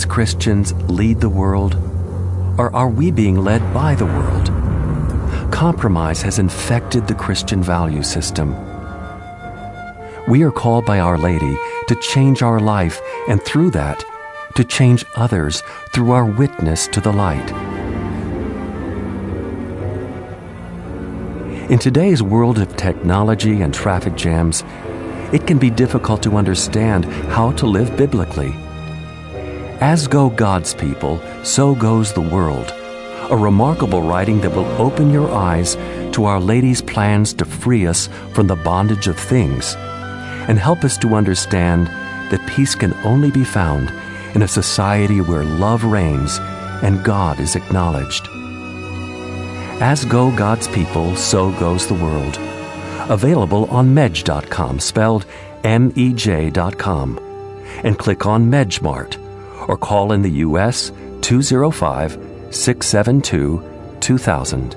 As Christians lead the world? Or are we being led by the world? Compromise has infected the Christian value system. We are called by Our Lady to change our life, and through that, to change others through our witness to the light. In today's world of technology and traffic jams, it can be difficult to understand how to live biblically. As go God's people, so goes the world. A remarkable writing that will open your eyes to Our Lady's plans to free us from the bondage of things and help us to understand that peace can only be found in a society where love reigns and God is acknowledged. As go God's people, so goes the world. Available on mej.com, spelled M E J.com, and click on MedjMart or call in the U.S. 205 672 2000.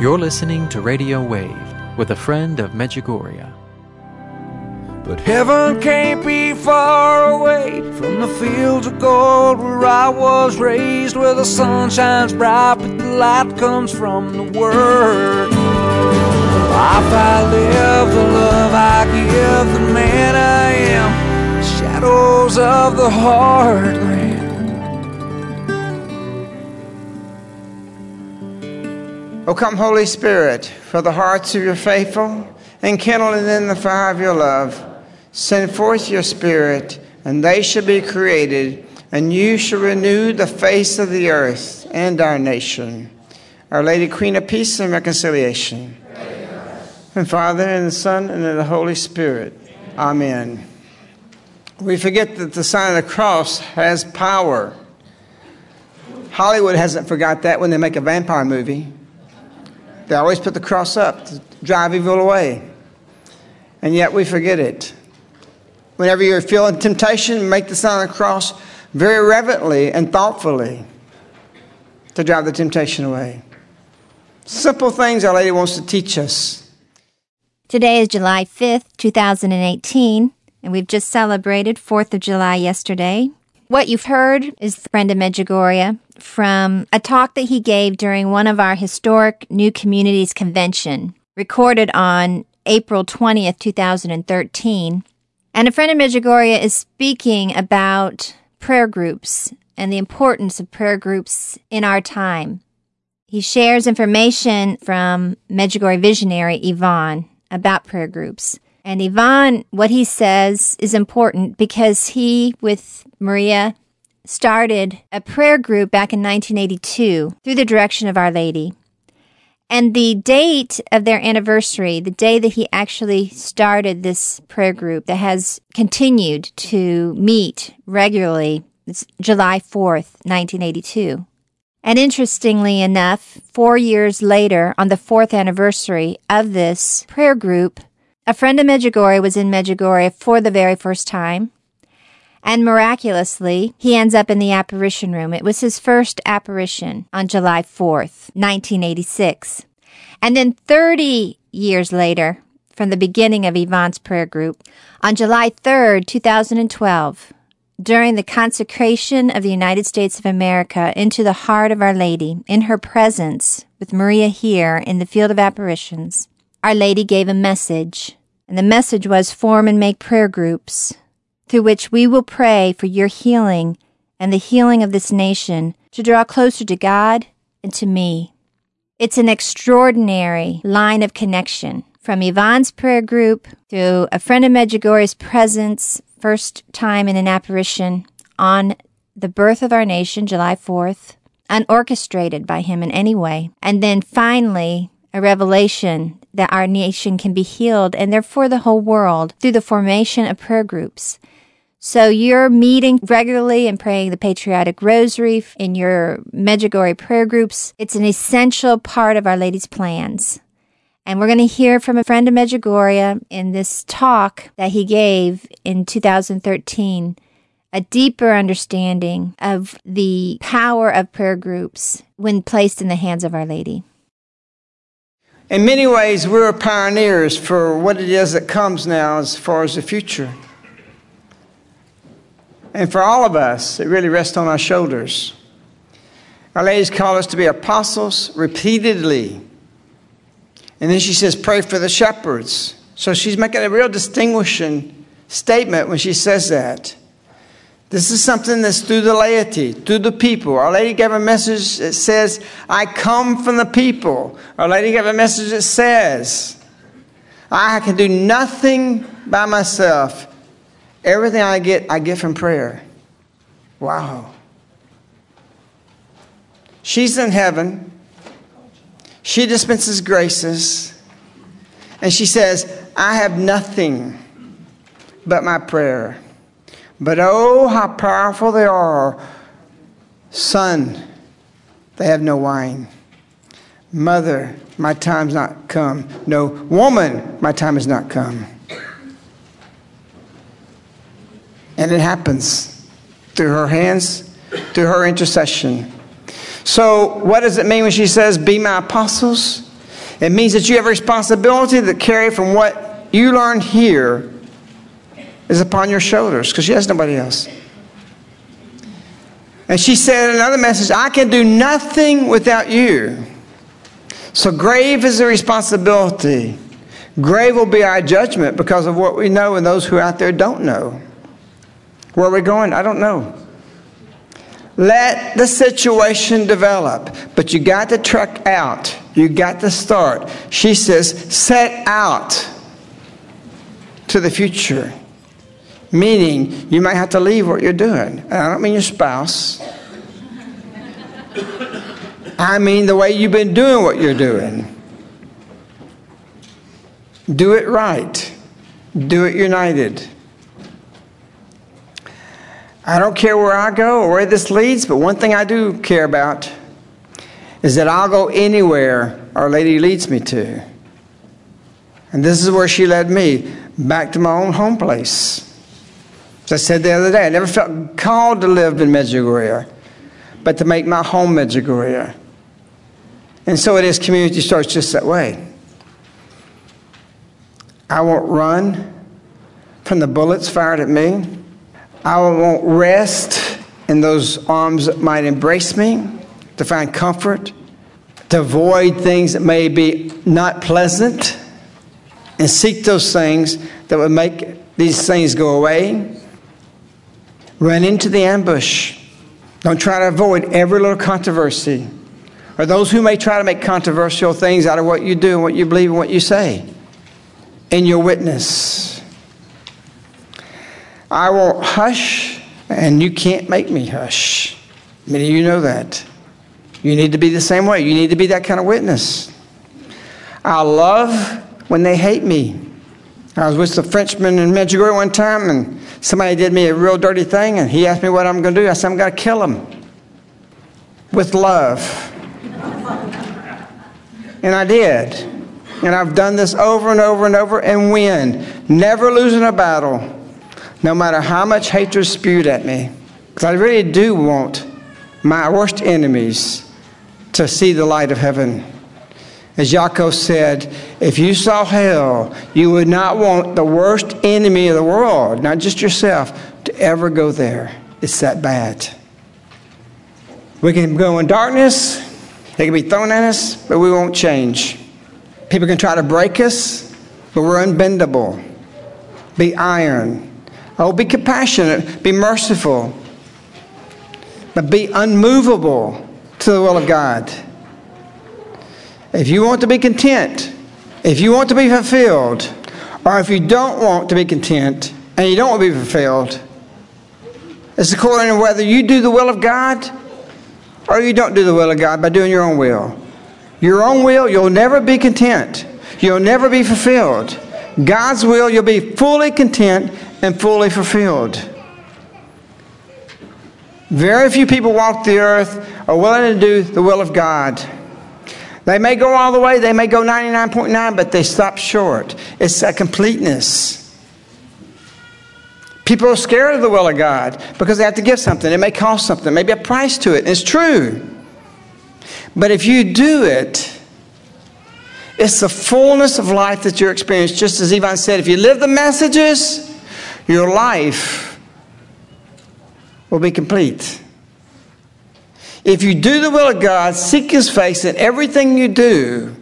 You're listening to Radio Wave with a friend of Medjugorje. But heaven can't be far away from the fields of gold where I was raised, where the sun shines bright, but the light comes from the Word. The life I live, the love I give, the man I am, shadows of the heartland. O come, Holy Spirit, for the hearts of your faithful, and kindle in the fire of your love. Send forth your Spirit, and they shall be created, and you shall renew the face of the earth and our nation. Our Lady, Queen of Peace and Reconciliation. And Father, and the Son, and the Holy Spirit. Amen. We forget that the sign of the cross has power. Hollywood hasn't forgot that when they make a vampire movie. They always put the cross up to drive evil away. And yet we forget it. Whenever you're feeling temptation, make the sign of the cross very reverently and thoughtfully to drive the temptation away. Simple things Our Lady wants to teach us. Today is July 5th, 2018, and we've just celebrated 4th of July yesterday. What you've heard is a friend of Medjugorje from a talk that he gave during one of our historic New Communities Convention, recorded on April 20th, 2013. And a friend of Medjugorje is speaking about prayer groups and the importance of prayer groups in our time. He shares information from Medjugorje visionary Ivan about prayer groups. And Ivan, what he says is important because he, with Maria, started a prayer group back in 1982 through the direction of Our Lady. And the date of their anniversary, the day that he actually started this prayer group that has continued to meet regularly, is July 4th, 1982. And interestingly enough, four years later, on the fourth anniversary of this prayer group, a friend of Medjugorje was in Medjugorje for the very first time. And miraculously, he ends up in the apparition room. It was his first apparition on July 4th, 1986. And then 30 years later, from the beginning of Ivan's prayer group, on July 3rd, 2012, during the consecration of the United States of America into the heart of Our Lady, in her presence with Maria here in the field of apparitions, Our Lady gave a message. And the message was form and make prayer groups through which we will pray for your healing and the healing of this nation to draw closer to God and to me. It's an extraordinary line of connection from Ivan's prayer group to a friend of Medjugorje's presence first time in an apparition on the birth of our nation, July 4th, unorchestrated by him in any way. And then finally, a revelation that our nation can be healed and therefore the whole world through the formation of prayer groups. So you're meeting regularly and praying the patriotic rosary in your Medjugorje prayer groups. It's an essential part of Our Lady's plans. And we're going to hear from a friend of Medjugorje in this talk that he gave in 2013 a deeper understanding of the power of prayer groups when placed in the hands of Our Lady. In many ways, we're pioneers for what it is that comes now as far as the future. And for all of us, it really rests on our shoulders. Our Lady's called us to be apostles repeatedly. And then she says, pray for the shepherds. So she's making a real distinguishing statement when she says that. This is something that's through the laity, through the people. Our Lady gave a message that says, I come from the people. Our Lady gave a message that says, I can do nothing by myself. Everything I get, I get from prayer. Wow. She's in heaven. She dispenses graces. And she says, I have nothing but my prayer. But oh, how powerful they are. Son, they have no wine. Mother, my time's not come. No, woman, my time has not come. And it happens through her hands, through her intercession. So, what does it mean when she says, Be my apostles? It means that you have a responsibility to carry from what you learned here is upon your shoulders because she has nobody else. And she said in another message, I can do nothing without you. So, grave is the responsibility. Grave will be our judgment because of what we know and those who out there don't know. Where are we going? I don't know. Let the situation develop, but you got to truck out. You got to start. She says, set out to the future. Meaning, you might have to leave what you're doing. And I don't mean your spouse. I mean the way you've been doing what you're doing. Do it right. Do it united. I don't care where I go or where this leads, but one thing I do care about is that I'll go anywhere Our Lady leads me to. And this is where she led me back to my own home place. As I said the other day, I never felt called to live in Medjugorje, but to make my home Medjugorje. And so it is, community starts just that way. I won't run from the bullets fired at me. I won't rest in those arms that might embrace me to find comfort, to avoid things that may be not pleasant, and seek those things that would make these things go away. Run into the ambush. Don't try to avoid every little controversy. Or those who may try to make controversial things out of what you do and what you believe and what you say in your witness. I won't hush, and you can't make me hush. Many of you know that. You need to be the same way. You need to be that kind of witness. I love when they hate me. I was with a Frenchman in Medjugorje one time, and somebody did me a real dirty thing, and he asked me what I'm going to do. I said, I'm going to kill him with love. and I did. And I've done this over and over and over and win. Never losing a battle, no matter how much hatred spewed at me. Because I really do want my worst enemies to see the light of heaven. As Jakov said, if you saw hell, you would not want the worst enemy of the world, not just yourself, to ever go there. It's that bad. We can go in darkness, they can be thrown at us, but we won't change. People can try to break us, but we're unbendable. Be iron. Oh, be compassionate, be merciful, but be unmovable to the will of God. If you want to be content, if you want to be fulfilled, or if you don't want to be content and you don't want to be fulfilled, it's according to whether you do the will of God or you don't do the will of God by doing your own will. Your own will, you'll never be content. You'll never be fulfilled. God's will, you'll be fully content and fully fulfilled. Very few people walk the earth are willing to do the will of God. They may go all the way, they may go 99.9, but they stop short. It's a completeness. People are scared of the will of God because they have to give something. It may cost something, maybe a price to it. It's true. But if you do it, it's the fullness of life that you're experiencing. Just as Ivan said, if you live the messages, your life will be complete. If you do the will of God, seek His face in everything you do,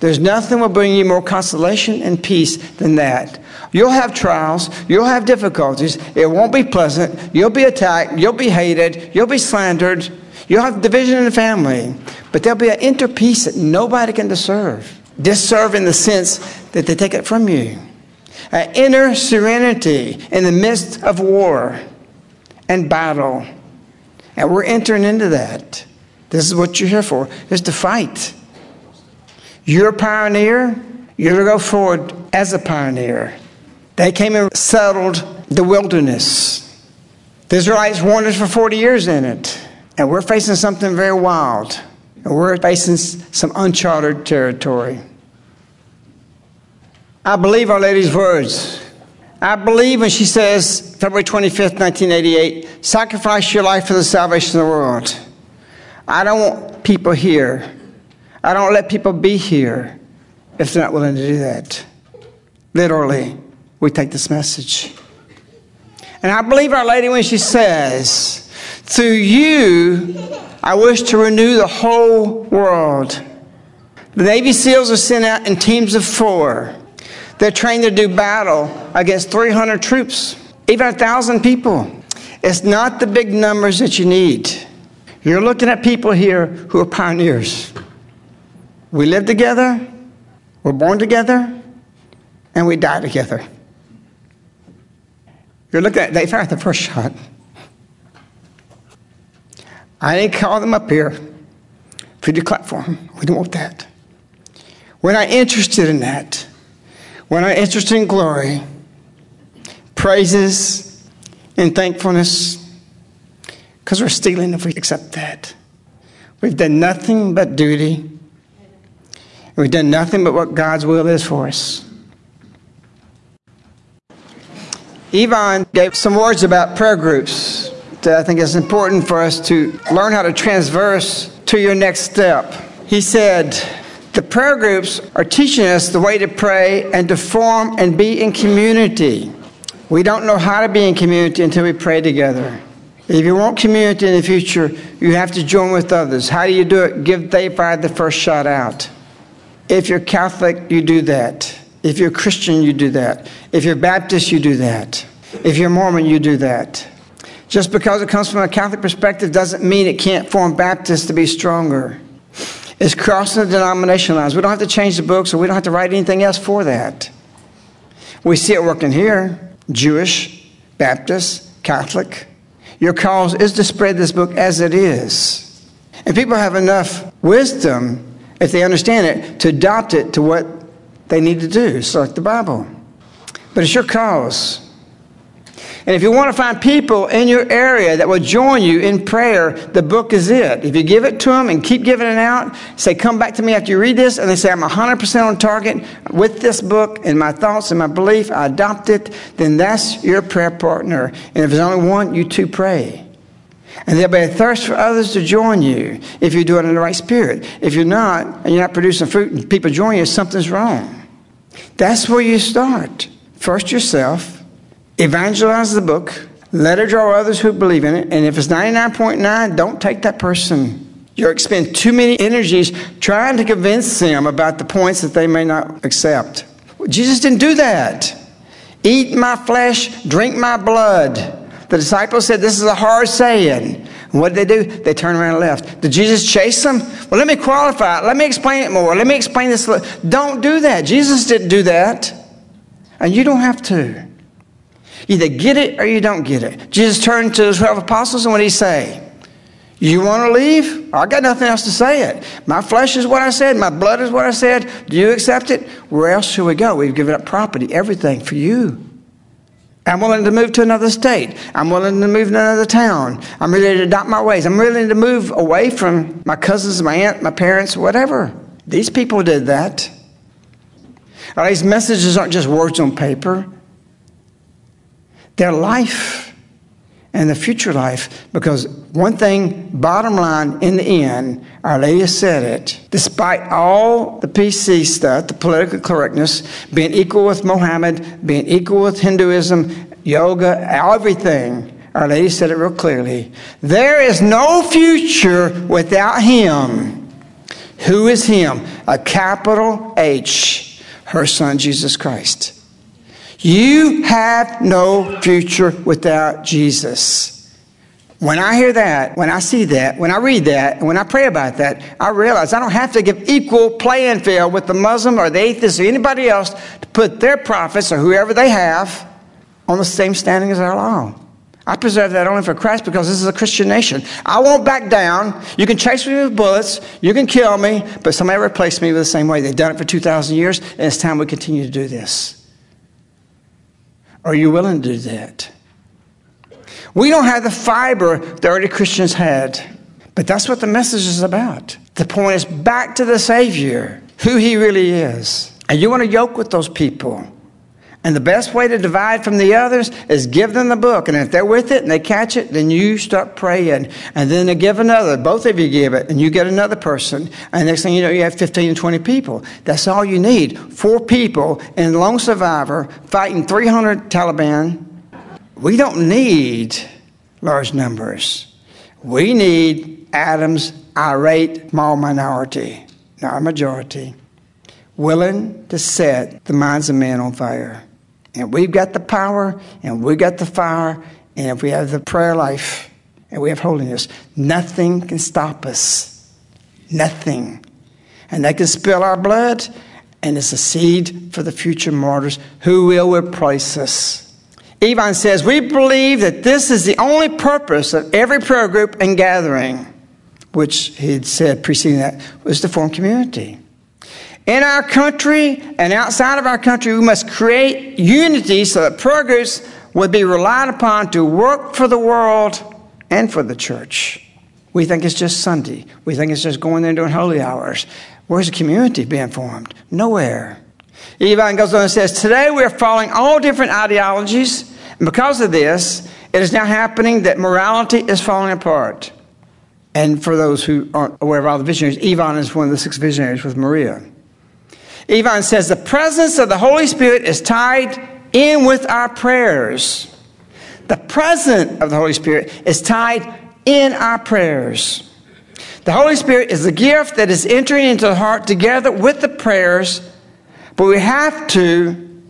there's nothing will bring you more consolation and peace than that. You'll have trials, you'll have difficulties, it won't be pleasant, you'll be attacked, you'll be hated, you'll be slandered, you'll have division in the family, but there'll be an inner peace that nobody can deserve. Disserve in the sense that they take it from you. An inner serenity in the midst of war and battle. And we're entering into that. This is what you're here for, is to fight. You're a pioneer, you're to go forward as a pioneer. They came and settled the wilderness. The Israelites wandered for 40 years in it. And we're facing something very wild. And we're facing some uncharted territory. I believe Our Lady's words. I believe when she says, February 25th, 1988, sacrifice your life for the salvation of the world. I don't want people here. I don't let people be here if they're not willing to do that. Literally, we take this message. And I believe Our Lady when she says, Through you, I wish to renew the whole world. The Navy SEALs are sent out in teams of four. They're trained to do battle against 300 troops, even 1,000 people. It's not the big numbers that you need. You're looking at people here who are pioneers. We live together, we're born together, and we die together. You're looking at, they fired the first shot. I didn't call them up here for the them. We don't want that. We're not interested in that. We're not interested in glory, praises, and thankfulness? Because we're stealing if we accept that. We've done nothing but duty. We've done nothing but what God's will is for us. Ivan gave some words about prayer groups that I think is important for us to learn how to transverse to your next step. He said, The prayer groups are teaching us the way to pray and to form and be in community. We don't know how to be in community until we pray together. If you want community in the future, you have to join with others. How do you do it? Give day five the first shot out. If you're Catholic, you do that. If you're Christian, you do that. If you're Baptist, you do that. If you're Mormon, you do that. Just because it comes from a Catholic perspective doesn't mean it can't form Baptists to be stronger. It's crossing the denomination lines. We don't have to change the books or we don't have to write anything else for that. We see it working here Jewish, Baptist, Catholic. Your cause is to spread this book as it is. And people have enough wisdom, if they understand it, to adopt it to what they need to do, like the Bible. But it's your cause. And if you want to find people in your area that will join you in prayer, the book is it. If you give it to them and keep giving it out, say, come back to me after you read this, and they say, I'm 100% on target with this book and my thoughts and my belief, I adopt it, then that's your prayer partner. And if there's only one, you two pray. And there'll be a thirst for others to join you if you're doing it in the right spirit. If you're not, and you're not producing fruit, and people join you, something's wrong. That's where you start. First yourself, evangelize the book, let it draw others who believe in it, and if it's 99.9, don't take that person. You expend too many energies trying to convince them about the points that they may not accept. Jesus didn't do that. Eat my flesh, drink my blood. The disciples said, This is a hard saying. And what did they do? They turned around and left. Did Jesus chase them? Well, let me qualify it. Let me explain it more. Let me explain this. Don't do that. Jesus didn't do that. And you don't have to. Either get it or you don't get it. Jesus turned to the 12 apostles, and what did he say? You want to leave? I got nothing else to say it. My flesh is what I said. My blood is what I said. Do you accept it? Where else should we go? We've given up property, everything for you. I'm willing to move to another state. I'm willing to move to another town. I'm ready to adopt my ways. I'm willing to move away from my cousins, my aunt, my parents, whatever. These people did that. All these messages aren't just words on paper their life and the future life. Because one thing, bottom line, in the end, Our Lady said it, despite all the PC stuff, the political correctness, being equal with Mohammed, being equal with Hinduism, yoga, everything, Our Lady said it real clearly. There is no future without Him. Who is Him? A capital H, her Son Jesus Christ. You have no future without Jesus. When I hear that, when I see that, when I read that, and when I pray about that, I realize I don't have to give equal playing field with the Muslim or the atheist or anybody else to put their prophets or whoever they have on the same standing as our law. I preserve that only for Christ because this is a Christian nation. I won't back down. You can chase me with bullets, you can kill me, but somebody replace me with the same way. They've done it for 2,000 years, and it's time we continue to do this. Are you willing to do that? We don't have the fiber the early Christians had, but that's what the message is about. The point is back to the Savior, who He really is. And you want to yoke with those people. And the best way to divide from the others is give them the book. And if they're with it and they catch it, then you start praying. And then they give another. Both of you give it. And you get another person. And next thing you know, you have 15 and 20 people. That's all you need. Four people in Lone Survivor fighting 300 Taliban. We don't need large numbers. We need Adam's irate small minority, not a majority, willing to set the minds of men on fire. And we've got the power and we've got the fire. And if we have the prayer life and we have holiness, nothing can stop us. Nothing. And they can spill our blood, and it's a seed for the future martyrs who will replace us. Ivan says, We believe that this is the only purpose of every prayer group and gathering, which he had said preceding that was to form community. In our country and outside of our country, we must create unity so that progress would be relied upon to work for the world and for the church. We think it's just Sunday. We think it's just going there and doing holy hours. Where's the community being formed? Nowhere. Ivan goes on and says, Today we are following all different ideologies, and because of this, it is now happening that morality is falling apart. And for those who aren't aware of all the visionaries, Ivan is one of the six visionaries with Maria. Ivan says, The presence of the Holy Spirit is tied in with our prayers. The presence of the Holy Spirit is tied in our prayers. The Holy Spirit is the gift that is entering into the heart together with the prayers, but we have to,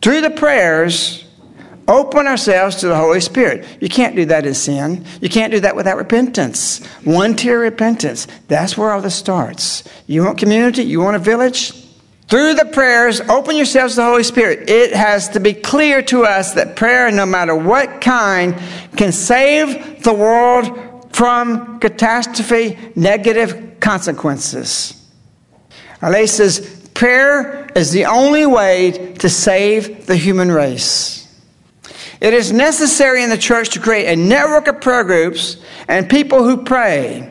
through the prayers, open ourselves to the Holy Spirit. You can't do that in sin. You can't do that without repentance. One tier repentance. That's where all this starts. You want community? You want a village? Through the prayers, open yourselves to the Holy Spirit. It has to be clear to us that prayer, no matter what kind, can save the world from catastrophe, negative consequences. Ale says, prayer is the only way to save the human race. It is necessary in the church to create a network of prayer groups and people who pray,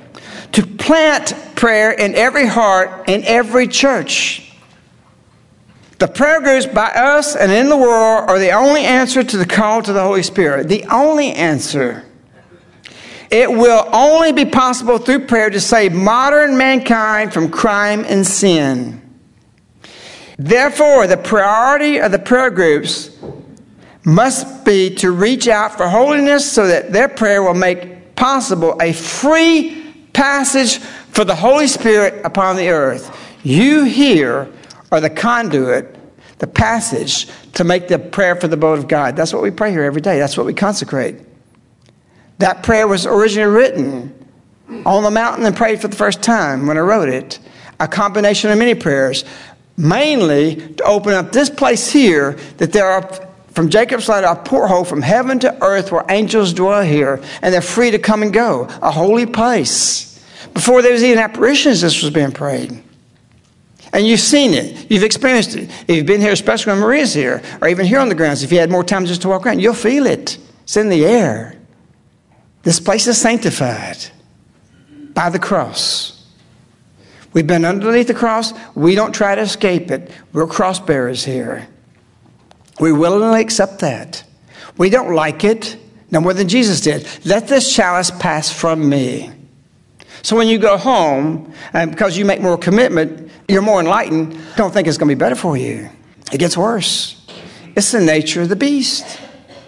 to plant prayer in every heart in every church. The prayer groups by us and in the world are the only answer to the call to the Holy Spirit. The only answer. It will only be possible through prayer to save modern mankind from crime and sin. Therefore, the priority of the prayer groups must be to reach out for holiness so that their prayer will make possible a free passage for the Holy Spirit upon the earth. You here are the conduit, the passage to make the prayer for the boat of God. That's what we pray here every day. That's what we consecrate. That prayer was originally written on the mountain and prayed for the first time when I wrote it. A combination of many prayers, mainly to open up this place here that there are from Jacob's ladder, a porthole from heaven to earth where angels dwell here, and they're free to come and go. A holy place. Before there was even apparitions, this was being prayed. And you've seen it. You've experienced it. If you've been here, especially when Maria's here, or even here on the grounds, if you had more time just to walk around, you'll feel it. It's in the air. This place is sanctified by the cross. We've been underneath the cross. We don't try to escape it. We're cross bearers here. We willingly accept that. We don't like it no more than Jesus did. Let this chalice pass from me. So when you go home, and because you make more commitment, you're more enlightened, don't think it's going to be better for you. It gets worse. It's the nature of the beast.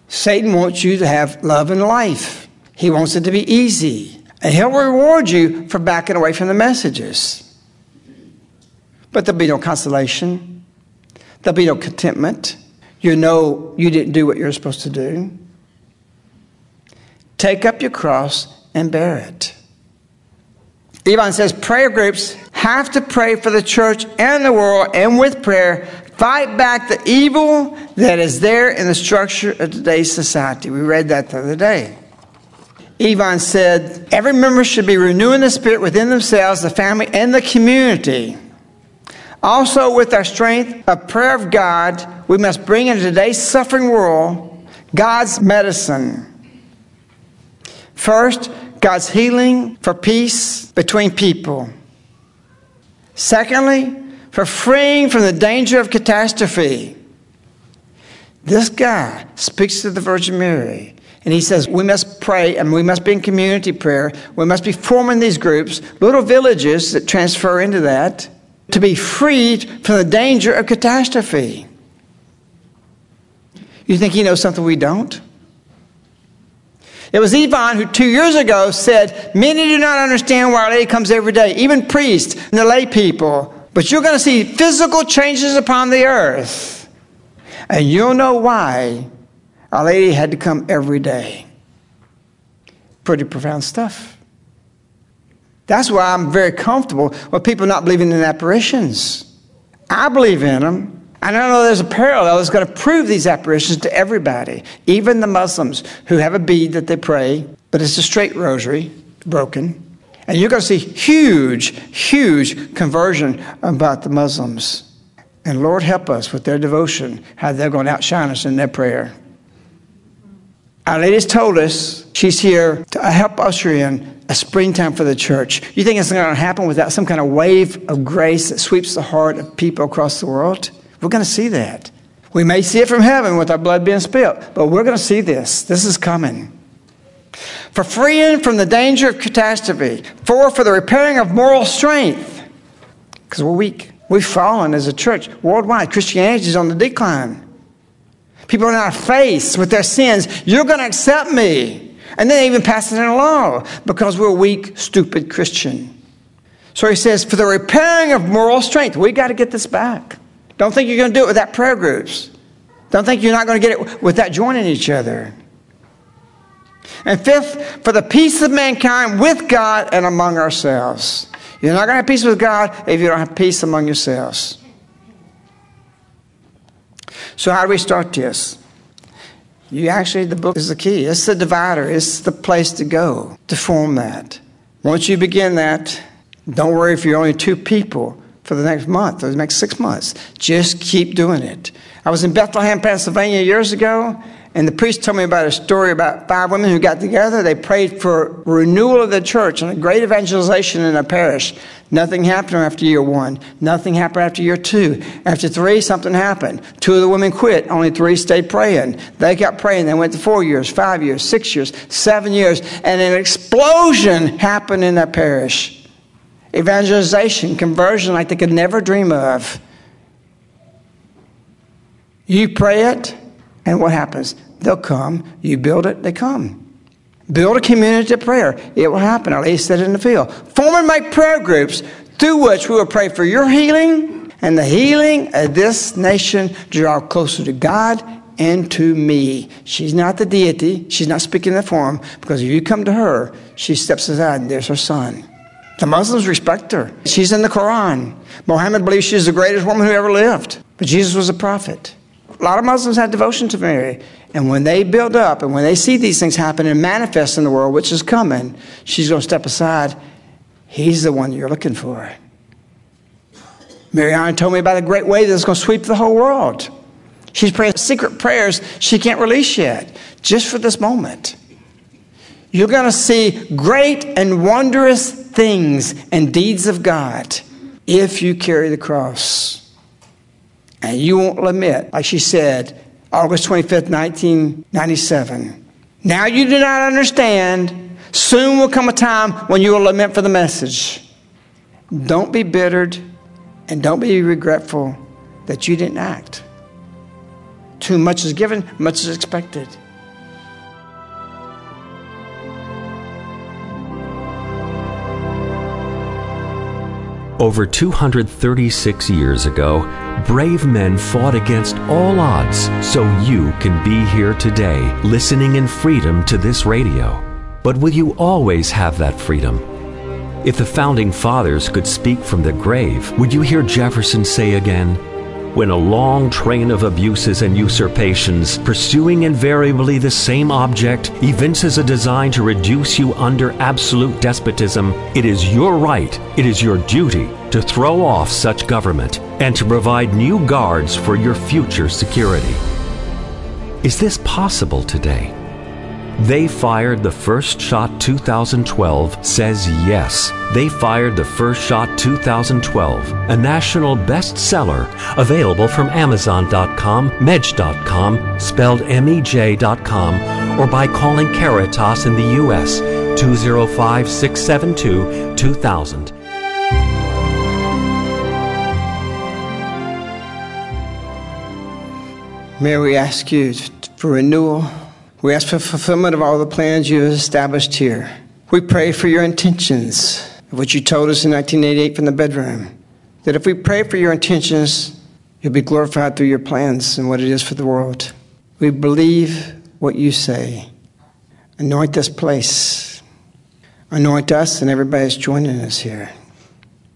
Satan wants you to have love and life. He wants it to be easy. And he'll reward you for backing away from the messages. But there'll be no consolation. There'll be no contentment. You know you didn't do what you're supposed to do. Take up your cross and bear it. Ivan says prayer groups have to pray for the church and the world, and with prayer, fight back the evil that is there in the structure of today's society. We read that the other day. Ivan said, Every member should be renewing the spirit within themselves, the family, and the community. Also, with our strength of prayer of God, we must bring into today's suffering world God's medicine. First, God's healing for peace between people. Secondly, for freeing from the danger of catastrophe. This guy speaks to the Virgin Mary and he says, We must pray and we must be in community prayer. We must be forming these groups, little villages that transfer into that, to be freed from the danger of catastrophe. You think he knows something we don't? It was Ivan who two years ago said, Many do not understand why Our Lady comes every day, even priests and the lay people. But you're going to see physical changes upon the earth. And you'll know why Our Lady had to come every day. Pretty profound stuff. That's why I'm very comfortable with people not believing in apparitions. I believe in them. And I don't know there's a parallel that's going to prove these apparitions to everybody, even the Muslims who have a bead that they pray, but it's a straight rosary, broken. And you're going to see huge, huge conversion about the Muslims. And Lord help us with their devotion, how they're going to outshine us in their prayer. Our lady's told us she's here to help usher in a springtime for the church. You think it's going to happen without some kind of wave of grace that sweeps the heart of people across the world? We're going to see that. We may see it from heaven with our blood being spilled, but we're going to see this. This is coming. For freeing from the danger of catastrophe. Four, for the repairing of moral strength. Because we're weak. We've fallen as a church worldwide. Christianity is on the decline. People are not faced with their sins. You're going to accept me. And then even pass it in law because we're weak, stupid Christian. So he says, for the repairing of moral strength, we got to get this back. Don't think you're going to do it without prayer groups. Don't think you're not going to get it without joining each other. And fifth, for the peace of mankind with God and among ourselves. You're not going to have peace with God if you don't have peace among yourselves. So, how do we start this? You actually, the book is the key. It's the divider, it's the place to go to form that. Once you begin that, don't worry if you're only two people for the next month or the next six months. Just keep doing it. I was in Bethlehem, Pennsylvania years ago, and the priest told me about a story about five women who got together. They prayed for renewal of the church and a great evangelization in a parish. Nothing happened after year one. Nothing happened after year two. After three, something happened. Two of the women quit. Only three stayed praying. They kept praying. They went to four years, five years, six years, seven years, and an explosion happened in that parish. Evangelization, conversion like they could never dream of. You pray it, and what happens? They'll come. You build it, they come. Build a community of prayer. It will happen. At least it in the field. Form and make prayer groups through which we will pray for your healing and the healing of this nation to draw closer to God and to me. She's not the deity. She's not speaking in the form because if you come to her, she steps aside and there's her son. The Muslims respect her. She's in the Quran. Mohammed believes she's the greatest woman who ever lived. But Jesus was a prophet. A lot of Muslims have devotion to Mary. And when they build up and when they see these things happen and manifest in the world, which is coming, she's going to step aside. He's the one you're looking for. Mary Mariana told me about a great way that's going to sweep the whole world. She's praying secret prayers she can't release yet, just for this moment. You're going to see great and wondrous things and deeds of God if you carry the cross. And you won't lament, like she said, August 25th, 1997. Now you do not understand. Soon will come a time when you will lament for the message. Don't be bittered and don't be regretful that you didn't act. Too much is given, much is expected. Over 236 years ago, brave men fought against all odds so you can be here today, listening in freedom to this radio. But will you always have that freedom? If the founding fathers could speak from the grave, would you hear Jefferson say again, when a long train of abuses and usurpations, pursuing invariably the same object, evinces a design to reduce you under absolute despotism, it is your right, it is your duty to throw off such government and to provide new guards for your future security. Is this possible today? They Fired the First Shot 2012 says yes. They Fired the First Shot 2012, a national bestseller available from Amazon.com, Mej.com, spelled M-E-J.com, or by calling Caritas in the U.S. 205 672 2000. May we ask you for renewal we ask for fulfillment of all the plans you have established here. We pray for your intentions, of what you told us in 1988 from the bedroom. That if we pray for your intentions, you'll be glorified through your plans and what it is for the world. We believe what you say. Anoint this place. Anoint us and everybody that's joining us here.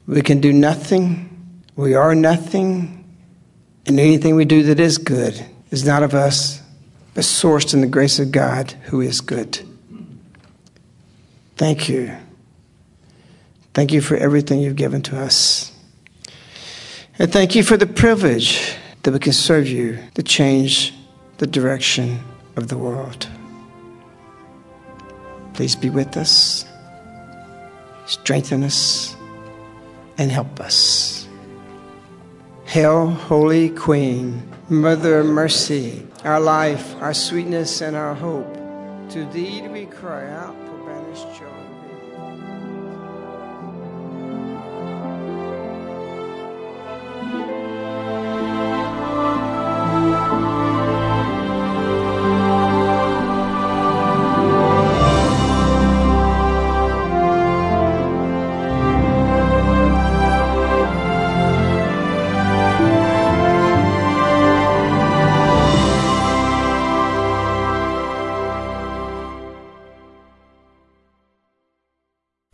We can do nothing. We are nothing. And anything we do that is good is not of us, but sourced in the grace of God who is good. Thank you. Thank you for everything you've given to us. And thank you for the privilege that we can serve you to change the direction of the world. Please be with us, strengthen us, and help us. Hail, Holy Queen, Mother of Mercy, our life, our sweetness, and our hope. To thee do we cry out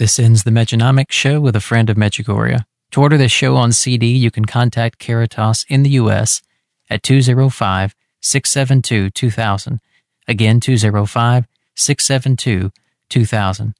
This ends the Mejanomics Show with a friend of Medjugorje. To order this show on CD, you can contact Caritas in the U.S. at 205 672 2000. Again, 205 672 2000.